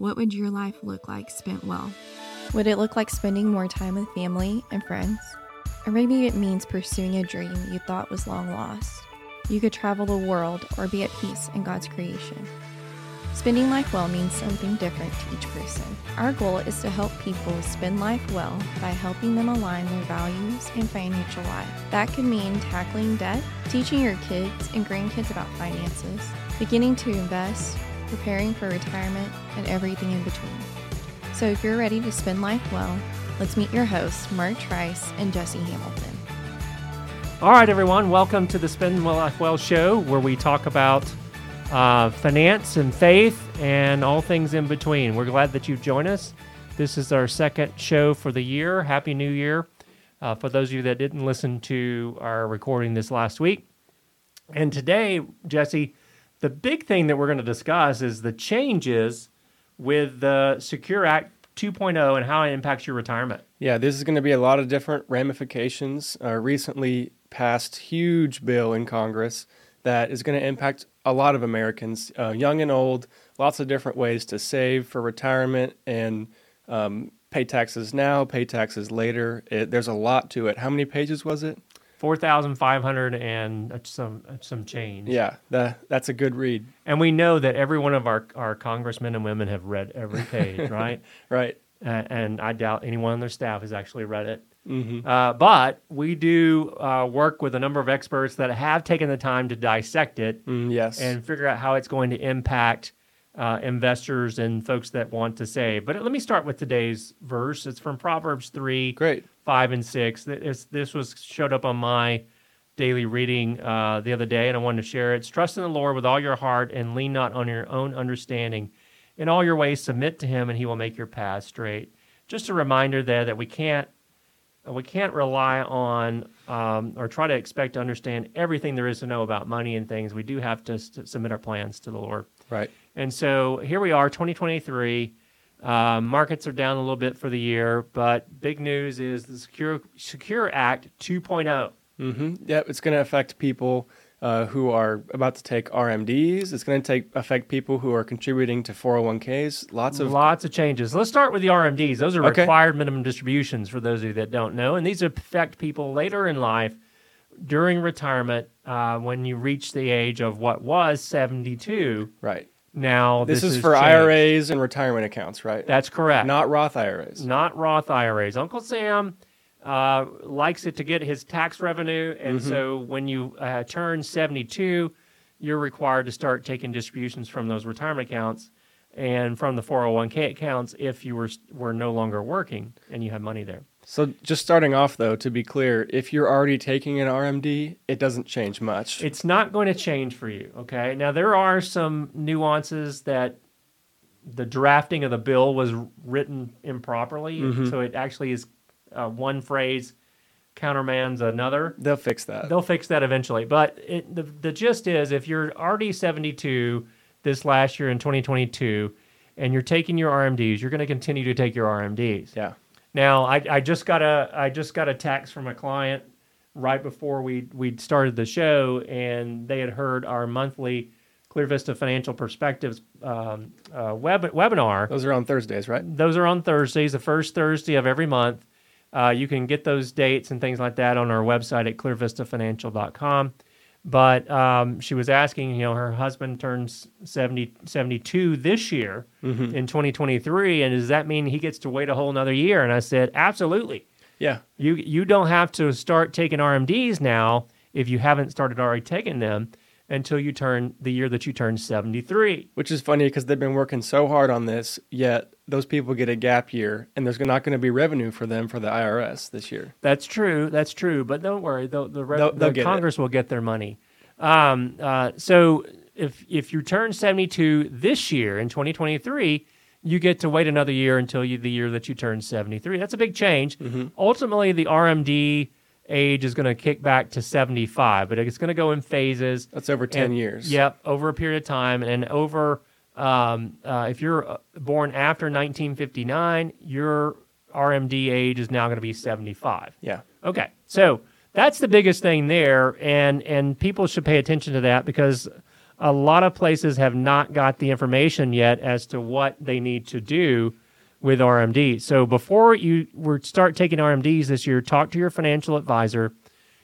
what would your life look like spent well? Would it look like spending more time with family and friends? Or maybe it means pursuing a dream you thought was long lost. You could travel the world or be at peace in God's creation. Spending life well means something different to each person. Our goal is to help people spend life well by helping them align their values and financial life. That could mean tackling debt, teaching your kids and grandkids about finances, beginning to invest, preparing for retirement, and everything in between. So if you're ready to spend life well, let's meet your hosts, Mark Trice and Jesse Hamilton. All right, everyone, welcome to the Spend Life Well show where we talk about uh, finance and faith and all things in between. We're glad that you've joined us. This is our second show for the year. Happy New Year. Uh, for those of you that didn't listen to our recording this last week. And today, Jesse, the big thing that we're going to discuss is the changes with the Secure Act 2.0 and how it impacts your retirement. Yeah, this is going to be a lot of different ramifications. A recently passed huge bill in Congress that is going to impact a lot of Americans, uh, young and old, lots of different ways to save for retirement and um, pay taxes now, pay taxes later. It, there's a lot to it. How many pages was it? Four thousand five hundred and some some change. Yeah, that, that's a good read. And we know that every one of our, our congressmen and women have read every page, right? right. Uh, and I doubt anyone on their staff has actually read it. Mm-hmm. Uh, but we do uh, work with a number of experts that have taken the time to dissect it Mm, yes. and figure out how it's going to impact uh, investors and folks that want to save. But let me start with today's verse. It's from Proverbs 3, Great. 5, and 6. This, this was showed up on my daily reading uh, the other day, and I wanted to share it. It's trust in the Lord with all your heart and lean not on your own understanding. In all your ways, submit to him, and he will make your path straight. Just a reminder there that we can't we can't rely on um, or try to expect to understand everything there is to know about money and things. We do have to, s- submit our plans to the Lord. Right. And so here we are, 2023. Uh, markets are down a little bit for the year, but big news is the Secure Secure Act 2.0. Mm-hmm. Yeah, it's going to affect people uh, who are about to take RMDs. It's going to take affect people who are contributing to 401ks. Lots of Lots of changes. Let's start with the RMDs. Those are Okay. required minimum distributions for those of you that don't know, and these affect people later in life during retirement uh, when you reach the age of what was 72. right. Now This, this, is for changed. IRAs and retirement accounts, right? That's correct. Not Roth IRAs. not Roth IRAs. Uncle Sam uh, likes it to get his tax revenue, and Mm-hmm. so when you uh, turn 72, you're required to start taking distributions from those retirement accounts and from the 401k accounts if you were were no longer working and you had money there. So just starting off though, to be clear, if you're already taking an RMD, it doesn't change much. It's not going to change for you. Okay. Now there are some nuances that the drafting of the bill was written improperly, Mhm. so it actually is uh, one phrase countermands another. They'll fix that. They'll fix that eventually. But it, the the gist is, if you're already 72 this last year in 2022, and you're taking your RMDs, you're going to continue to take your RMDs. yeah. Now, I, I just got a I just got a text from a client right before we we'd started the show, and they had heard our monthly Clear Vista Financial Perspectives um, uh, web, webinar. Those are on Thursdays, right? Those are on Thursdays, the first Thursday of every month. Uh, you can get those dates and things like that on our website at clearvistafinancial.com. But um, she was asking, you know, her husband turns 70, 72 this year Mm-hmm. in 2023. And does that mean he gets to wait a whole another year? And I said, absolutely. Yeah. You, you don't have to start taking RMDs now if you haven't started already taking them until you turn the year that you turn 73. Which is funny because they've been working so hard on this, yet those people get a gap year, and there's not going to be revenue for them for the IRS this year. That's true. That's true. But don't worry. The, the, rev- They'll- they'll the get it. Congress will get their money. Um, uh, so if if you turn 72 this year in 2023, you get to wait another year until you, the year that you turn 73. That's a big change. Mm-hmm. Ultimately, the RMD age is going to kick back to 75, but it's going to go in phases. That's over 10 And- years. Yep, over a period of time, and over. Um, uh, if you're uh, born after 1959, your RMD age is now going to be 75. Yeah. Okay, so that's the biggest thing there, and and people should pay attention to that because a lot of places have not got the information yet as to what they need to do with RMD. So before you were start taking RMDs this year, talk to your financial advisor.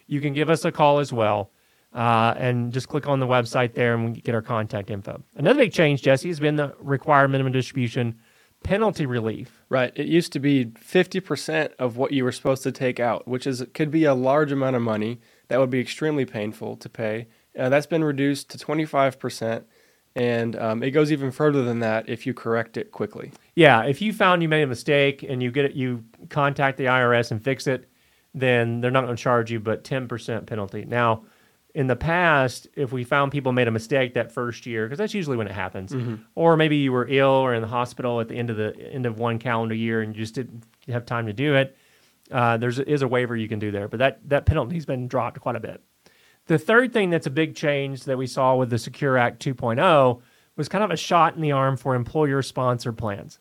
You can give us a call as well. Uh, and just click on the website there and we get our contact info. Another big change, Jesse, has been the required minimum distribution penalty relief. Right. It used to be 50% of what you were supposed to take out, which is could be a large amount of money that would be extremely painful to pay. Uh, that's been reduced to 25%, and um, it goes even further than that if you correct it quickly. Yeah, if you found you made a mistake and you get it, you contact the IRS and fix it, then they're not going to charge you but 10% penalty. Now, in the past, if we found people made a mistake that first year, because that's usually when it happens, Mm-hmm. or maybe you were ill or in the hospital at the end of the end of one calendar year and you just didn't have time to do it, uh, there's is a waiver you can do there, but that that penalty's been dropped quite a bit. The third thing that's a big change that we saw with the Secure Act 2.0 was kind of a shot in the arm for employer sponsored plans.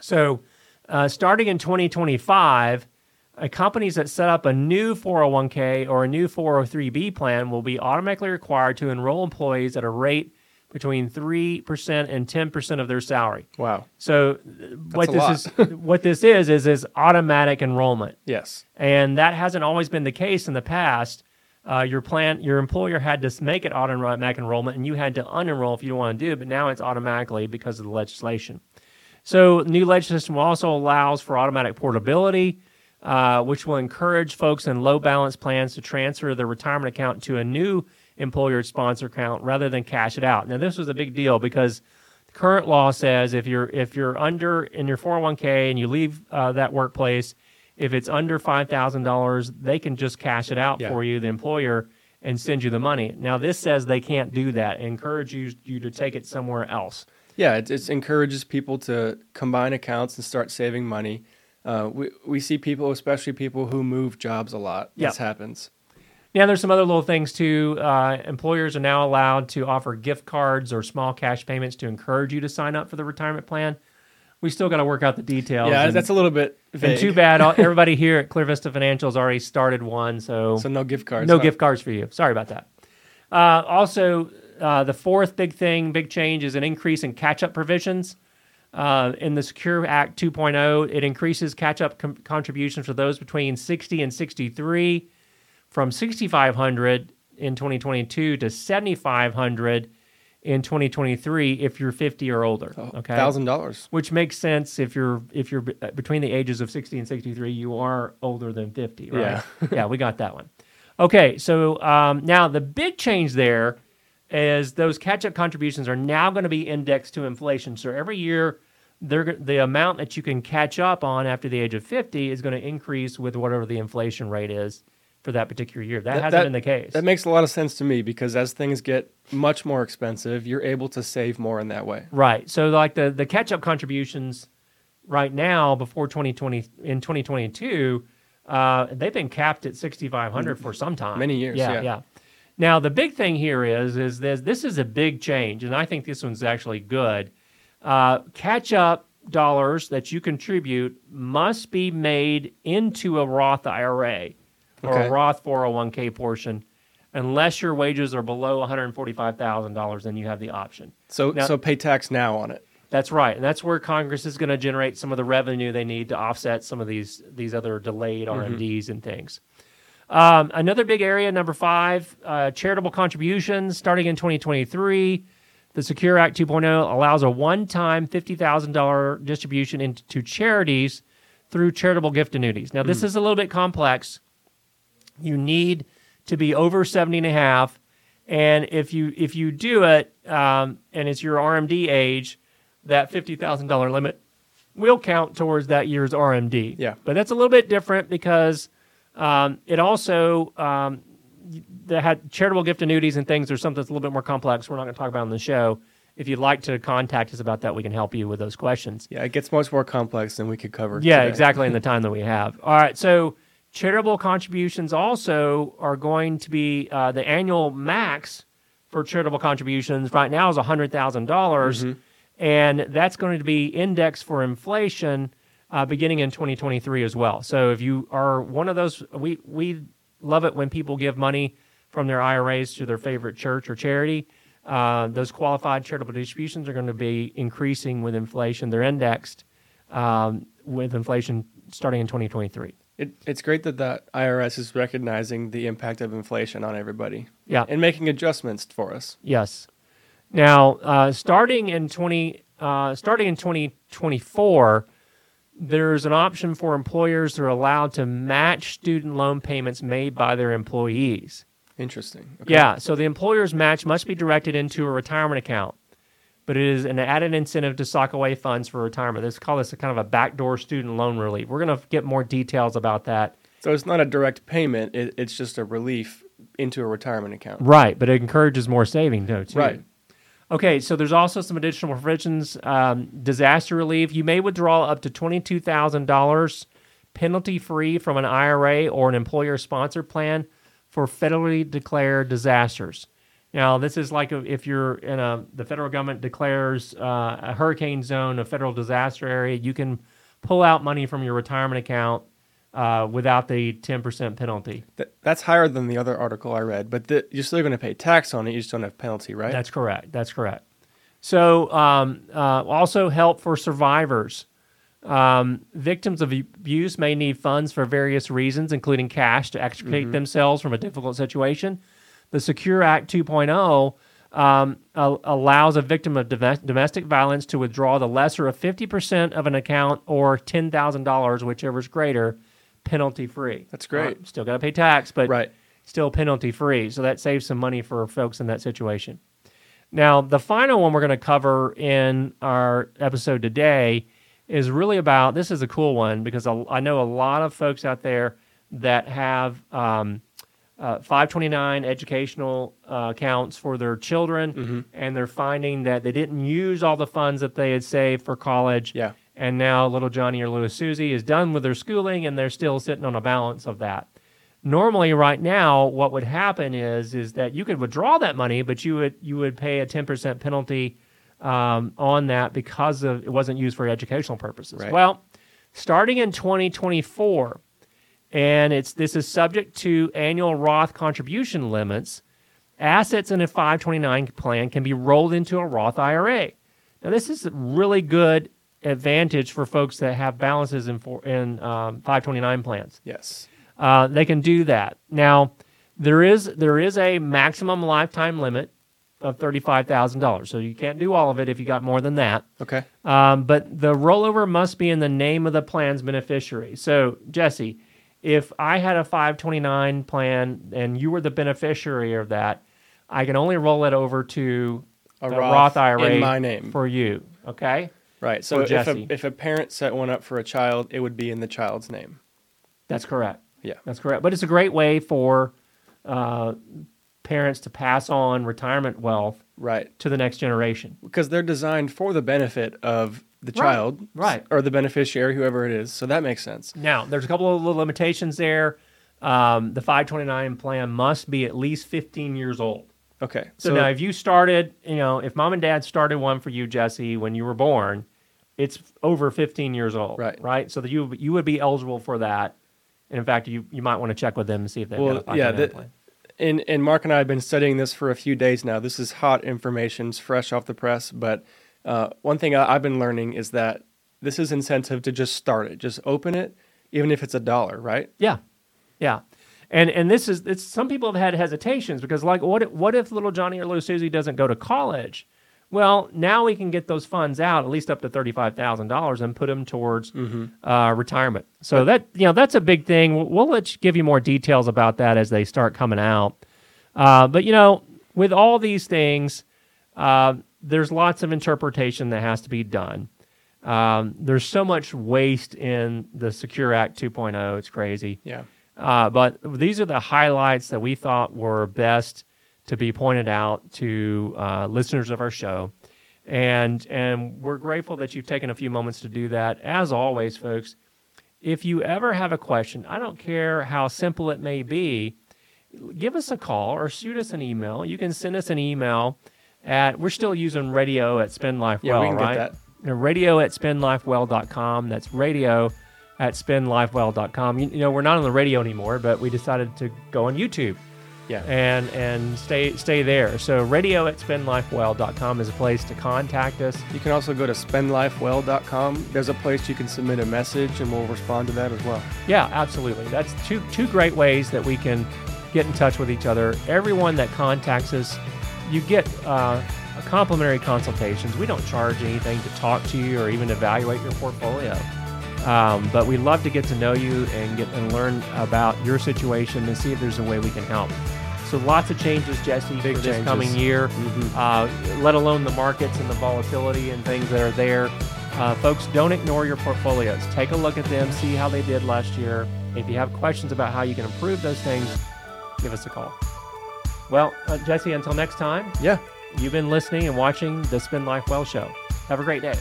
So, uh, starting in 2025, uh, companies that set up a new 401k or a new 403b plan will be automatically required to enroll employees at a rate between 3% and 10% of their salary. Wow. So, uh, what this is what this is is is automatic enrollment Yes. and that hasn't always been the case in the past. Uh, your plan, your employer had to make it automatic enrollment, and you had to unenroll if you don't want to do it. But now it's automatically because of the legislation. So, new legislation also allows for automatic portability, uh, which will encourage folks in low balance plans to transfer their retirement account to a new employer sponsor account rather than cash it out. Now, this was a big deal because current law says if you're if you're under in your 401k and you leave uh, that workplace, if it's under five thousand dollars, they can just cash it out Yeah. for you, the employer, and send you the money. Now, this says they can't do that. It encourage you you to take it somewhere else. Yeah, it, it encourages people to combine accounts and start saving money. Uh, we we see people, especially people who move jobs a lot. Yeah. This happens. Now, there's some other little things too. Uh, employers are now allowed to offer gift cards or small cash payments to encourage you to sign up for the retirement plan. We still got to work out the details. Yeah, and- that's a little bit vague. And too bad all, everybody here at Clear Vista Financials already started one, so, So no gift cards. no huh? gift cards for you. Sorry about that. Uh, also, uh, the fourth big thing, big change, is an increase in catch-up provisions. Uh, in the Secure Act 2.0, it increases catch-up com- contributions for those between 60 and 63 from 6,500 in 2022 to 7,500 in 2023 if you're 50 or older. okay, Thousand dollars. which makes sense if you're if you're be- uh, between the ages of 60 and 63 you are older than 50 right Yeah. yeah we got that one okay so um, now the big change there is those catch-up contributions are now going to be indexed to inflation so every year they're, the amount that you can catch up on after the age of 50 is going to increase with whatever the inflation rate is for that particular year that, hasn't been the case That makes a lot of sense to me because as things get much more expensive, you're able to save more in that way. Right. So like the the catch up contributions right now before 2020 in 2022 uh, they've been capped at 6500 for some time. Many years, Yeah, yeah. yeah. Now the big thing here is is this this is a big change and I think this one's actually good. Uh, catch up dollars that you contribute must be made into a Roth IRA or Okay. a Roth 401k portion unless your wages are below $145,000 then you have the option. So Now- so pay tax now on it. That's right, and that's where Congress is going to generate some of the revenue they need to offset some of these these other delayed RMDs and things. Um, another big area, number five, uh, charitable contributions. Starting in 2023, the Secure Act 2.0 allows a one-time fifty thousand dollar distribution into charities through charitable gift annuities. Now, this is a little bit complex. You need to be over 70 and a half, and if you if you do it um, and it's your RMD age, that fifty thousand dollar limit will count towards that year's RMD. Yeah. but that's a little bit different because um, it also um, they had charitable gift annuities and things. There's something that's a little bit more complex. We're not going to talk about on the show. If you'd like to contact us about that, we can help you with those questions. Yeah, it gets much more complex than we could cover. Yeah, today. exactly. In the time that we have. All right. So charitable contributions also are going to be uh, the annual max for charitable contributions right now is hundred dollars, and that's going to be indexed for inflation uh, beginning in 2023 as well. So if you are one of those, we we love it when people give money from their IRAs to their favorite church or charity. uh, those qualified charitable distributions are going to be increasing with inflation. They're indexed um, with inflation starting in 2023. It, it's great that the IRS is recognizing the impact of inflation on everybody Yeah. and making adjustments for us. Yes. Now, uh, starting in 20, uh, starting in 2024, there's an option for employers that are allowed to match student loan payments made by their employees. Interesting. Okay. Yeah, so the employer's match must be directed into a retirement account, but it is an added incentive to sock away funds for retirement. Let's call this a kind of a backdoor student loan relief. We're going to get more details about that. So it's not a direct payment, it, it's just a relief into a retirement account. Right, but it encourages more saving, though, too. Right. Okay, so there's also some additional provisions. Um, disaster relief. You may withdraw up to $22,000 penalty free from an IRA or an employer sponsored plan for federally declared disasters. Now, this is like if you're in a, the federal government declares uh, a hurricane zone, a federal disaster area, you can pull out money from your retirement account uh, without the 10% penalty. That, that's higher than the other article I read, but the, you're still going to pay tax on it. You just don't have penalty, right? That's correct. That's correct. So, um, uh, also help for survivors. Um, victims of abuse may need funds for various reasons, including cash to extricate themselves from a difficult situation. The Secure Act 2.0 um, a- allows a victim of dove- domestic violence to withdraw the lesser of 50% of an account or $10,000, whichever is greater, penalty free. That's great. still got to pay tax, but right. still penalty free. So that saves some money for folks in that situation. Now, the final one we're going to cover in our episode today is really about this is a cool one because I I know a lot of folks out there that have um, uh, 529 educational uh, accounts for their children, and they're finding that they didn't use all the funds that they had saved for college. Yeah. And now little Johnny or little Susie is done with their schooling and they're still sitting on a balance of that. Normally right now what would happen is is that you could withdraw that money but you would you would pay a 10% penalty um, on that because of it wasn't used for educational purposes. Right. Well, starting in 2024 and it's this is subject to annual Roth contribution limits. Assets in a 529 plan can be rolled into a Roth IRA. Now, this is really good advantage for folks that have balances in for, in um, 529 plans. Yes. Uh, they can do that. Now, there is there is a maximum lifetime limit of thirty five thousand dollars, so you can't do all of it if you got more than that. Okay. Um, but the rollover must be in the name of the plan's beneficiary. So, Jesse, if I had a 529 plan and you were the beneficiary of that, I can only roll it over to A Roth Roth IRA in my name. for you. Okay, Right. So if, a, if a parent set one up for a child, it would be in the child's name. that's correct. Yeah. That's correct. But it's a great way for uh, parents to pass on retirement wealth Right. to the next generation. Because they're designed for the benefit of the Right, child. right. Or the beneficiary, whoever it is. So that makes sense. Now, there's a couple of little limitations there. Um, the 529 plan must be at least 15 years old. Okay. So, now, if you started, you know, if mom and dad started one for you, Jesse, when you were born, it's over 15 years old, Right. Right. So that you you would be eligible for that. And in fact, you you might want to check with them and see if they've Well, yeah, that- plan. and and Mark and I have been studying this for a few days now. This is hot information, it's fresh off the press. But uh, one thing I, I've been learning is that this is incentive to just start it, just open it, even if it's a dollar, right? Yeah, yeah, and and this is it's some people have had hesitations because like what if, what if little Johnny or little Susie doesn't go to college? Well, now we can get those funds out at least up to thirty five thousand dollars and put them towards uh, retirement. So that you know that's a big thing. We'll, we'll let you, give you more details about that as they start coming out. Uh, but you know, with all these things, uh, there's lots of interpretation that has to be done. Um, there's so much waste in the Secure Act 2.0. It's crazy. Yeah. Uh, but these are the highlights that we thought were best to be pointed out to uh, listeners of our show. And, and we're grateful that you've taken a few moments to do that. As always, folks, if you ever have a question, I don't care how simple it may be, give us a call or shoot us an email. You can send us an email at, we're still using radio at Spend Life Yeah, Well, we can right? get that. Radio at spendlifewell.com. That's radio at spendlifewell.com. You, you know, we're not on the radio anymore, but we decided to go on YouTube. Yeah. and and stay stay there. So radio at spendlifewell.com is a place to contact us. You can also go to spendlifewell.com. There's a place you can submit a message, and we'll respond to that as well. Yeah, absolutely. That's two two great ways that we can get in touch with each other. Everyone that contacts us, you get uh, a complimentary consultations. We don't charge anything to talk to you or even evaluate your portfolio. Um, but we love to get to know you and get and learn about your situation and see if there's a way we can help. So lots of changes, Jesse, Big for this changes. coming year. Mhm. Uh, let alone the markets and the volatility and things that are there. Uh, folks, don't ignore your portfolios. Take a look at them, see how they did last year. If you have questions about how you can improve those things, give us a call. Well, uh, Jesse, until next time, Yeah. you've been listening and watching the Spend Life Well Show. Have a great day.